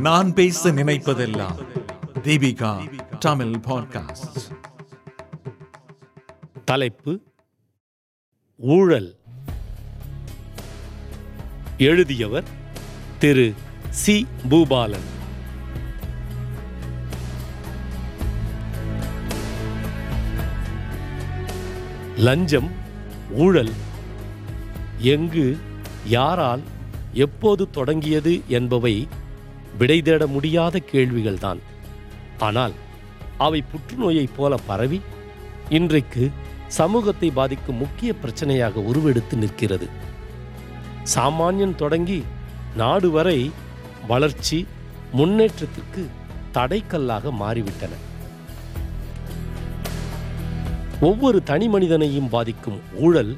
நான் பேச நினைப்பதெல்லாம் தீபிகா தமிழ் பாட்காஸ்ட் தலைப்பு ஊழல். எழுதியவர் திரு சி. பூபாலன். லஞ்சம் ஊழல் எங்கு யாரால் எப்போது தொடங்கியது என்பவை விடை தேட முடியாத கேள்விகள்தான். ஆனால் அவை புற்றுநோயைப் போல பரவி இன்றைக்கு சமூகத்தை பாதிக்கும் முக்கிய பிரச்சனையாக உருவெடுத்து நிற்கிறது. சாமானியன் தொடங்கி நாடு வரை வளர்ச்சி முன்னேற்றத்திற்கு தடைக்கல்லாக மாறிவிட்டன. ஒவ்வொரு தனி மனிதனையும் பாதிக்கும் ஊழல்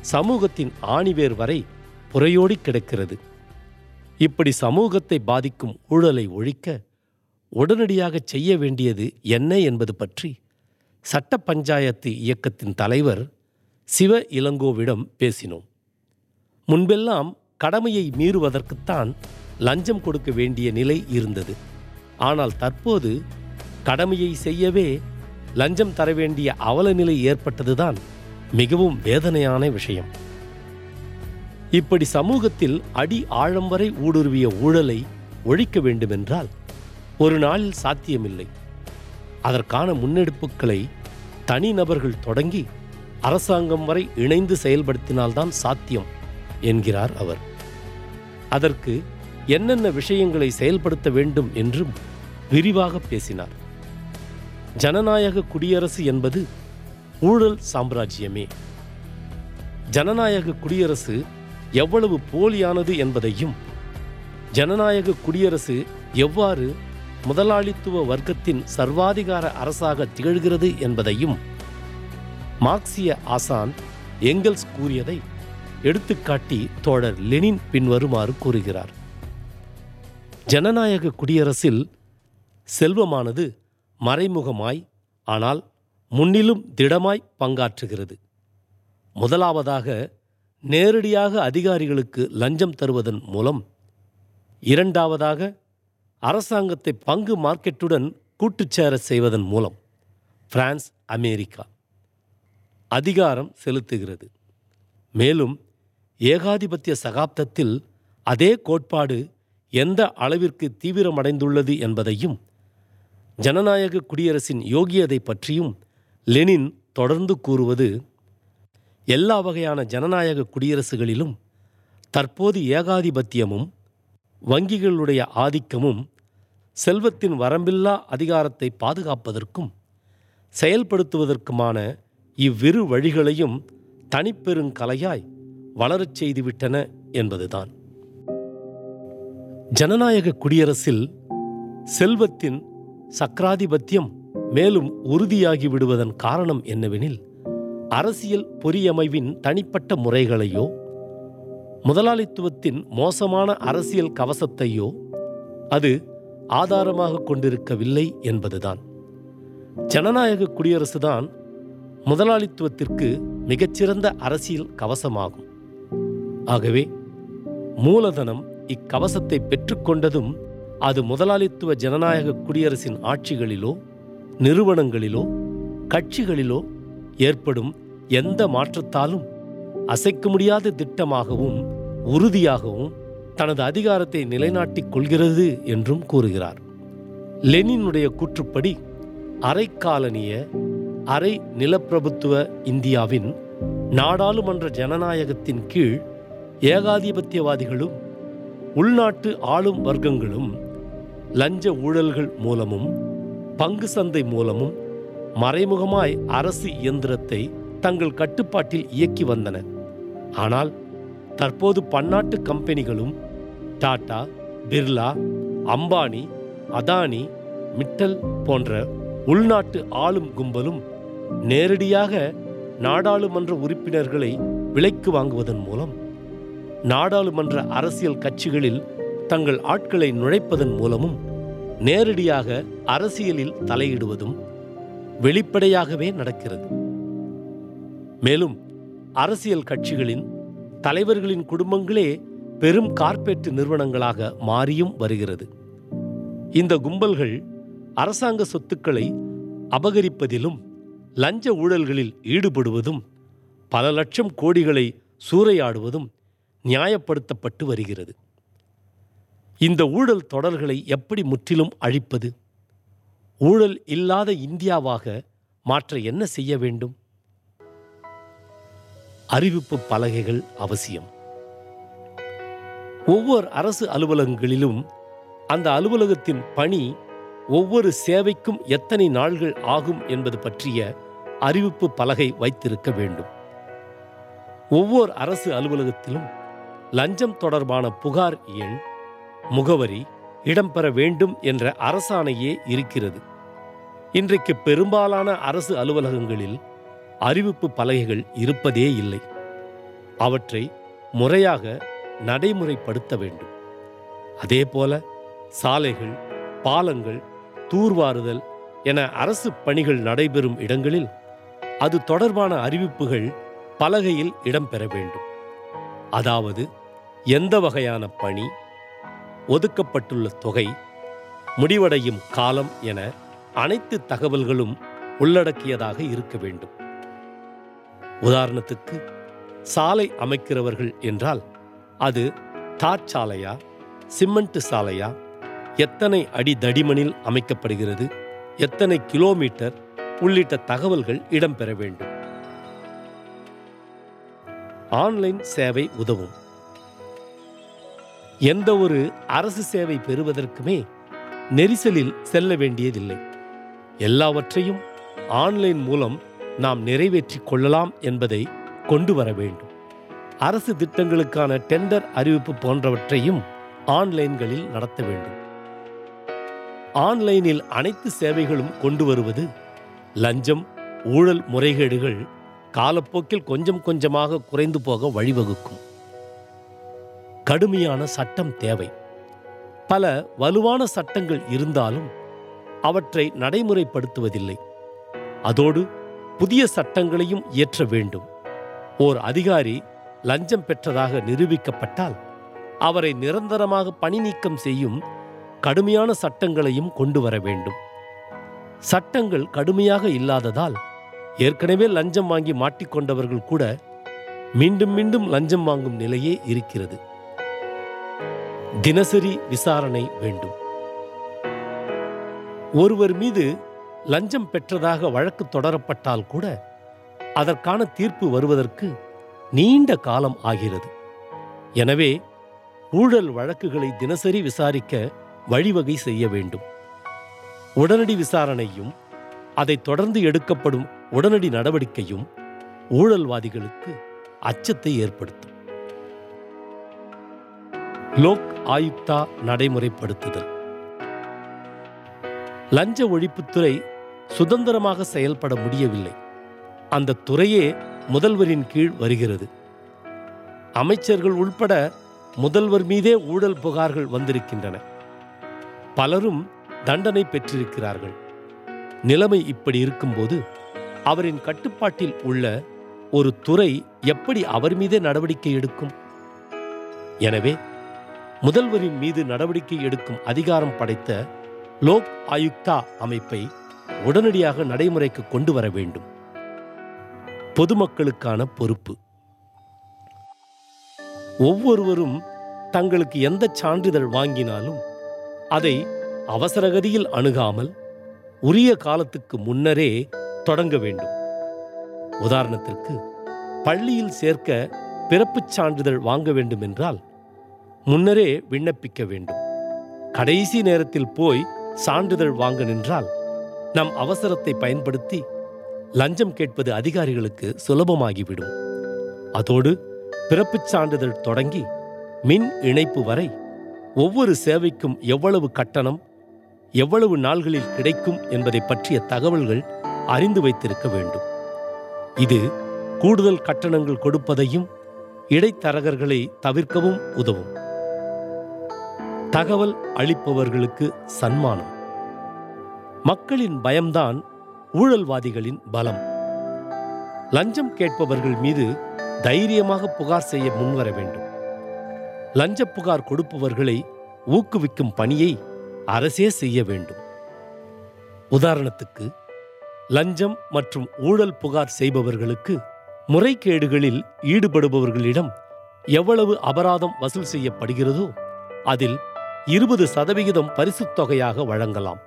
சமூகத்தின் ஆணிவேர் வரை புறையோடி கிடக்கிறது. இப்படி சமூகத்தை பாதிக்கும் ஊழலை ஒழிக்க உடனடியாக செய்ய வேண்டியது என்ன என்பது பற்றி சட்ட பஞ்சாயத்து இயக்கத்தின் தலைவர் சிவ இளங்கோவிடம் பேசினோம். முன்பெல்லாம் கடமையை மீறுவதற்குத்தான் லஞ்சம் கொடுக்க வேண்டிய நிலை இருந்தது. ஆனால் தற்போது கடமையை செய்யவே லஞ்சம் தர வேண்டிய அவலநிலை ஏற்பட்டதுதான் மிகவும் வேதனையான விஷயம். இப்படி சமூகத்தில் அடி ஆழம் வரை ஊடுருவிய ஊழலை ஒழிக்க வேண்டுமென்றால் ஒரு நாளில் சாத்தியமில்லை. அதற்கான முன்னெடுப்புகளை தனிநபர்கள் தொடங்கி அரசாங்கம் வரை இணைந்து செயல்படுத்தினால்தான் சாத்தியம் என்கிறார் அவர். அதற்கு என்னென்ன விஷயங்களை செயல்படுத்த வேண்டும் என்றும் விரிவாக பேசினார். ஜனநாயக குடியரசு என்பது ஊழல் சாம்ராஜ்யமே. ஜனநாயக குடியரசு எவ்வளவு போலியானது என்பதையும் ஜனநாயக குடியரசு எவ்வாறு முதலாளித்துவ வர்க்கத்தின் சர்வாதிகார அரசாக திகழ்கிறது என்பதையும் மார்க்சிய ஆசான் எங்கெல்ஸ் கூறியதை எடுத்துக்காட்டி தோழர் லெனின் பின்வருமாறு கூறுகிறார். ஜனநாயக குடியரசில் செல்வமானது மறைமுகமாய் ஆனால் முன்னிலும் திடமாய் பங்காற்றுகிறது. முதலாவதாக நேரடியாக அதிகாரிகளுக்கு லஞ்சம் தருவதன் மூலம். இரண்டாவதாக அரசாங்கத்தை பங்கு மார்க்கெட்டுடன் கூட்டுச்சேர செய்வதன் மூலம். France America. அதிகாரம் செலுத்துகிறது. மேலும் ஏகாதிபத்திய சகாப்தத்தில் அதே கோட்பாடு எந்த அளவிற்கு தீவிரமடைந்துள்ளது என்பதையும் ஜனநாயக குடியரசின் யோகியதை பற்றியும் லெனின் தொடர்ந்து கூறுவது எல்லா வகையான ஜனநாயக குடியரசுகளிலும் தற்போது ஏகாதிபத்தியமும் வங்கிகளுடைய ஆதிக்கமும் செல்வத்தின் வரம்பில்லா அதிகாரத்தை பாதுகாப்பதற்கும் செயல்படுத்துவதற்குமான இவ்விரு வழிகளையும் தனிப்பெருங்கலையாய் வளரச் செய்துவிட்டன என்பதுதான். ஜனநாயக குடியரசில் செல்வத்தின் சக்கராதிபத்தியம் மேலும் உறுதியாகி விடுவதன் காரணம் என்னவெனில் அரசியல் பொறியமைவின் தனிப்பட்ட முறைகளையோ முதலாளித்துவத்தின் மோசமான அரசியல் கவசத்தையோ அது ஆதாரமாக கொண்டிருக்கவில்லை என்பதுதான். ஜனநாயக குடியரசுதான் முதலாளித்துவத்திற்கு மிகச்சிறந்த அரசியல் கவசமாகும். ஆகவே மூலதனம் இக்கவசத்தை பெற்றுக்கொண்டதும் அது முதலாளித்துவ ஜனநாயக குடியரசின் ஆட்சிகளிலோ நிறுவனங்களிலோ கட்சிகளிலோ ஏற்படும் எந்த மாற்றத்தாலும் அசைக்க முடியாத திட்டமாகவும் உறுதியாகவும் தனது அதிகாரத்தை நிலைநாட்டிக் கொள்கிறது என்றும் கூறுகிறார். லெனினுடைய கூற்றுப்படி அரைக்காலனிய அரை நிலப்பிரபுத்துவ இந்தியாவின் நாடாளுமன்ற ஜனநாயகத்தின் கீழ் ஏகாதிபத்தியவாதிகளும் உள்நாட்டு ஆளும் வர்க்கங்களும் லஞ்ச ஊழல்கள் மூலமும் பங்கு சந்தை மூலமும் மறைமுகமாய் அரசு இயந்திரத்தை தங்கள் கட்டுப்பாட்டில் இயக்கி வந்தன. ஆனால் தற்போது பன்னாட்டு கம்பெனிகளும் டாடா பிர்லா அம்பானி அதானி மிட்டல் போன்ற உள்நாட்டு ஆளும் கும்பலும் நேரடியாக நாடாளுமன்ற உறுப்பினர்களை விலைக்கு வாங்குவதன் மூலம் நாடாளுமன்ற அரசியல் கட்சிகளில் தங்கள் ஆட்களை நுழைப்பதன் மூலமும் நேரடியாக அரசியலில் தலையிடுவதும் வெளிப்படையாகவே நடக்கிறது. மேலும் அரசியல் கட்சிகளின் தலைவர்களின் குடும்பங்களே பெரும் கார்ப்பரேட் நிறுவனங்களாக மாறியும் வருகிறது. இந்த கும்பல்கள் அரசாங்க சொத்துக்களை அபகரிப்பதிலும் லஞ்ச ஊழல்களில் ஈடுபடுவதும் பல லட்சம் கோடிகளை சூறையாடுவதும் நியாயப்படுத்தப்பட்டு வருகிறது. இந்த ஊழல் தொடர்களை எப்படி முற்றிலும் அழிப்பது? ஊழல் இல்லாத இந்தியாவாக மாற்ற என்ன செய்ய வேண்டும்? அறிவிப்பு பலகைகள் அவசியம். ஒவ்வொரு அரசு அலுவலகங்களிலும் அந்த அலுவலகத்தின் பணி ஒவ்வொரு சேவைக்கும் எத்தனை நாள்கள் ஆகும் என்பது பற்றிய அறிவிப்பு பலகை வைத்திருக்க வேண்டும். ஒவ்வொரு அரசு அலுவலகத்திலும் லஞ்சம் தொடர்பான புகார் எண் முகவரி இடம்பெற வேண்டும் என்ற அரசாணையே இருக்கிறது. இன்றைக்கு பெரும்பாலான அரசு அலுவலகங்களில் அறிவிப்பு பலகைகள் இருப்பதே இல்லை. அவற்றை முறையாக நடைமுறைப்படுத்த வேண்டும். அதேபோல சாலைகள் பாலங்கள் தூர்வாறுதல் என அரசு பணிகள் நடைபெறும் இடங்களில் அது தொடர்பான அறிவிப்புகள் பலகையில் இடம்பெற வேண்டும். அதாவது எந்த வகையான பணி ஒதுக்கப்பட்டுள்ள தொகை முடிவடையும் காலம் என அனைத்து தகவல்களும் உள்ளடக்கியதாக இருக்க வேண்டும். உதாரணத்துக்கு சாலை அமைக்கிறவர்கள் என்றால் அது தார் சாலையா சிமெண்ட் சாலையா எத்தனை அடி தடிமனில் அமைக்கப்படுகிறது எத்தனை கிலோமீட்டர் உள்ளிட்ட தகவல்கள் இடம்பெற வேண்டும். ஆன்லைன் சேவை உதவும். எந்த ஒரு அரசு சேவை பெறுவதற்குமே நெரிசலில் செல்ல வேண்டியதில்லை. எல்லாவற்றையும் ஆன்லைன் மூலம் நாம் நிறைவேற்றிக் கொள்ளலாம் என்பதை கொண்டு வர வேண்டும். அரசு திட்டங்களுக்கான டெண்டர் அறிவிப்பு போன்றவற்றையும் ஆன்லைன்களில் நடத்த வேண்டும். ஆன்லைனில் அனைத்து சேவைகளும் கொண்டு வருவது லஞ்சம் ஊழல் முறைகேடுகள் காலப்போக்கில் கொஞ்சம் கொஞ்சமாக குறைந்து போக வழிவகுக்கும். கடுமையான சட்டம் தேவை. பல வலுவான சட்டங்கள் இருந்தாலும் அவற்றை நடைமுறைப்படுத்துவதில்லை. அதோடு புதிய சட்டங்களையும் இயற்ற வேண்டும். ஓர் அதிகாரி லஞ்சம் பெற்றதாக நிரூபிக்கப்பட்டால் அவரை நிரந்தரமாக பணி நீக்கம் செய்யும் கடுமையான சட்டங்களையும் கொண்டு வர வேண்டும். சட்டங்கள் கடுமையாக இல்லாததால் ஏற்கனவே லஞ்சம் வாங்கி மாட்டிக்கொண்டவர்கள் கூட மீண்டும் மீண்டும் லஞ்சம் வாங்கும் நிலையே இருக்கிறது. தினசரி விசாரணை வேண்டும். ஒருவர் மீது லஞ்சம் பெற்றதாக வழக்கு தொடரப்பட்டால் கூட அதற்கான தீர்ப்பு வருவதற்கு நீண்ட காலம் ஆகிறது. எனவே ஊழல் வழக்குகளை தினசரி விசாரிக்க வழிவகை செய்ய வேண்டும். உடனடி விசாரணையும் அதைத் தொடர்ந்து எடுக்கப்படும் உடனடி நடவடிக்கையும் ஊழல்வாதிகளுக்கு அச்சத்தை ஏற்படுத்தும். லோக் ஆயுக்தா நடைமுறைப்படுத்துதல். லஞ்ச ஒழிப்புத்துறை சுதந்திரமாக செயல்பட முடியவில்லை. அந்த துறையே முதல்வரின் கீழ் வருகிறது. அமைச்சர்கள் உள்பட முதல்வர் மீதே ஊழல் புகார்கள் வந்திருக்கின்றன. பலரும் தண்டனை பெற்றிருக்கிறார்கள். நிலைமை இப்படி இருக்கும்போது அவரின் கட்டுப்பாட்டில் உள்ள ஒரு துறை எப்படி அவர் மீதே நடவடிக்கை எடுக்கும்? எனவே முதல்வரின் மீது நடவடிக்கை எடுக்கும் அதிகாரம் படைத்த லோக் ஆயுக்தா அமைப்பை உடனடியாக நடைமுறைக்கு கொண்டு வர வேண்டும். பொதுமக்களுக்கான பொறுப்பு. ஒவ்வொருவரும் தங்களுக்கு எந்த சான்றிதழ் வாங்கினாலும் அதை அவசரகதியில் அணுகாமல் உரிய காலத்துக்கு முன்னரே தொடங்க வேண்டும். உதாரணத்திற்கு பள்ளியில் சேர்க்க பிறப்புச் சான்றிதழ் வாங்க வேண்டும் என்றால் முன்னரே விண்ணப்பிக்க வேண்டும். கடைசி நேரத்தில் போய் சான்றிதழ் வாங்க நின்றால் நம் அவசரத்தை பயன்படுத்தி லஞ்சம் கேட்பது அதிகாரிகளுக்கு சுலபமாகிவிடும். அதோடு பிறப்புச் சான்றிதழ் தொடங்கி மின் இணைப்பு வரை ஒவ்வொரு சேவைக்கும் எவ்வளவு கட்டணம் எவ்வளவு நாள்களில் கிடைக்கும் என்பதை பற்றிய தகவல்கள் அறிந்து வைத்திருக்க வேண்டும். இது கூடுதல் கட்டணங்கள் கொடுப்பதையும் இடைத்தரகர்களை தவிர்க்கவும் உதவும். தகவல் அளிப்பவர்களுக்கு சன்மானம். மக்களின் பயம்தான் ஊழல்வாதிகளின் பலம். லஞ்சம் கேட்பவர்கள் மீது தைரியமாக புகார் செய்ய முன்வர வேண்டும். லஞ்ச புகார் கொடுப்பவர்களை ஊக்குவிக்கும் பணியை அரசே செய்ய வேண்டும். உதாரணத்துக்கு லஞ்சம் மற்றும் ஊழல் புகார் செய்பவர்களுக்கு முறைகேடுகளில் ஈடுபடுபவர்களிடம் எவ்வளவு அபராதம் வசூல் செய்யப்படுகிறதோ அதில் இருபது சதவிகிதம் பரிசுத் தொகையாக வழங்கலாம்.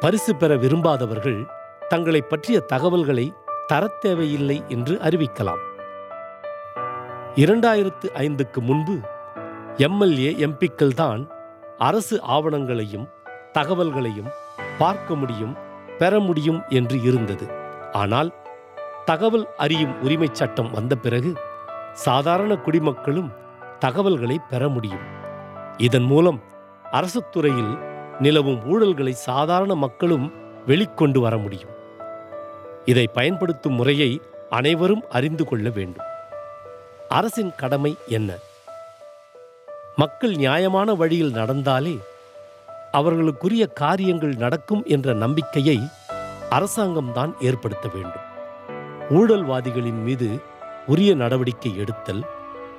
பரிசு பெற விரும்பாதவர்கள் தங்களை பற்றிய தகவல்களை தரத் தேவையில்லை என்று அறிவிக்கலாம். இரண்டாயிரத்து ஐந்துக்கு முன்பு எம்எல்ஏ எம்பிக்கள் தான் அரசு ஆவணங்களையும் தகவல்களையும் பார்க்க முடியும் பெற முடியும் என்று இருந்தது. ஆனால் தகவல் அறியும் உரிமைச் சட்டம் வந்த பிறகு சாதாரண குடிமக்களும் தகவல்களை பெற முடியும். இதன் மூலம் அரசு துறையில் நிலவும் ஊழல்களை சாதாரண மக்களும் வெளிக்கொண்டு வர முடியும். இதை பயன்படுத்தும் முறையை அனைவரும் அறிந்து கொள்ள வேண்டும். அரசின் கடமை என்ன? மக்கள் நியாயமான வழியில் நடந்தாலே அவர்களுக்குரிய காரியங்கள் நடக்கும் என்ற நம்பிக்கையை அரசாங்கம்தான் ஏற்படுத்த வேண்டும். ஊழல்வாதிகளின் மீது உரிய நடவடிக்கை எடுத்தல்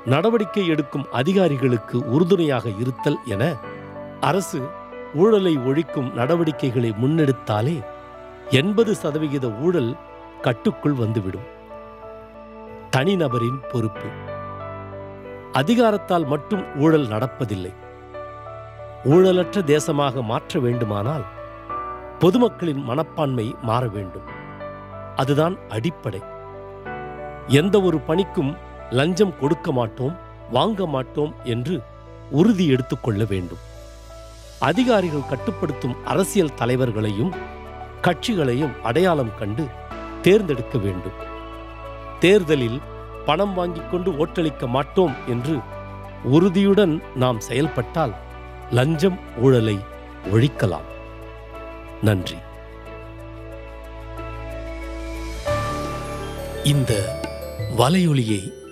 நடவடிக்கை எடுக்கும் அதிகாரிகளுக்கு உறுதுணையாக இருத்தல் என அரசு ஊழலை ஒழிக்கும் நடவடிக்கைகளை முன்னெடுத்தாலே எண்பது சதவிகித ஊழல் கட்டுக்குள் வந்துவிடும். தனிநபரின் பொறுப்பு. அதிகாரத்தால் மட்டும் ஊழல் நடப்பதில்லை. ஊழலற்ற தேசமாக மாற்ற வேண்டுமானால் பொதுமக்களின் மனப்பான்மை மாற வேண்டும். அதுதான் அடிப்படை. எந்த ஒரு பணிக்கும் லஞ்சம் கொடுக்க மாட்டோம் வாங்க மாட்டோம் என்று உறுதி எடுத்துக்கொள்ள வேண்டும். அதிகாரிகள் கட்டுப்படுத்தும் அரசியல் தலைவர்களையும் கட்சிகளையும் அடையாளம் கண்டு தேர்ந்தெடுக்க வேண்டும். தேர்தலில் பணம் வாங்கிக் கொண்டு ஓட்டளிக்க மாட்டோம் என்று உறுதியுடன் நாம் செயல்பட்டால் லஞ்சம் ஊழலை ஒழிக்கலாம். நன்றி. இந்த வலையொலியை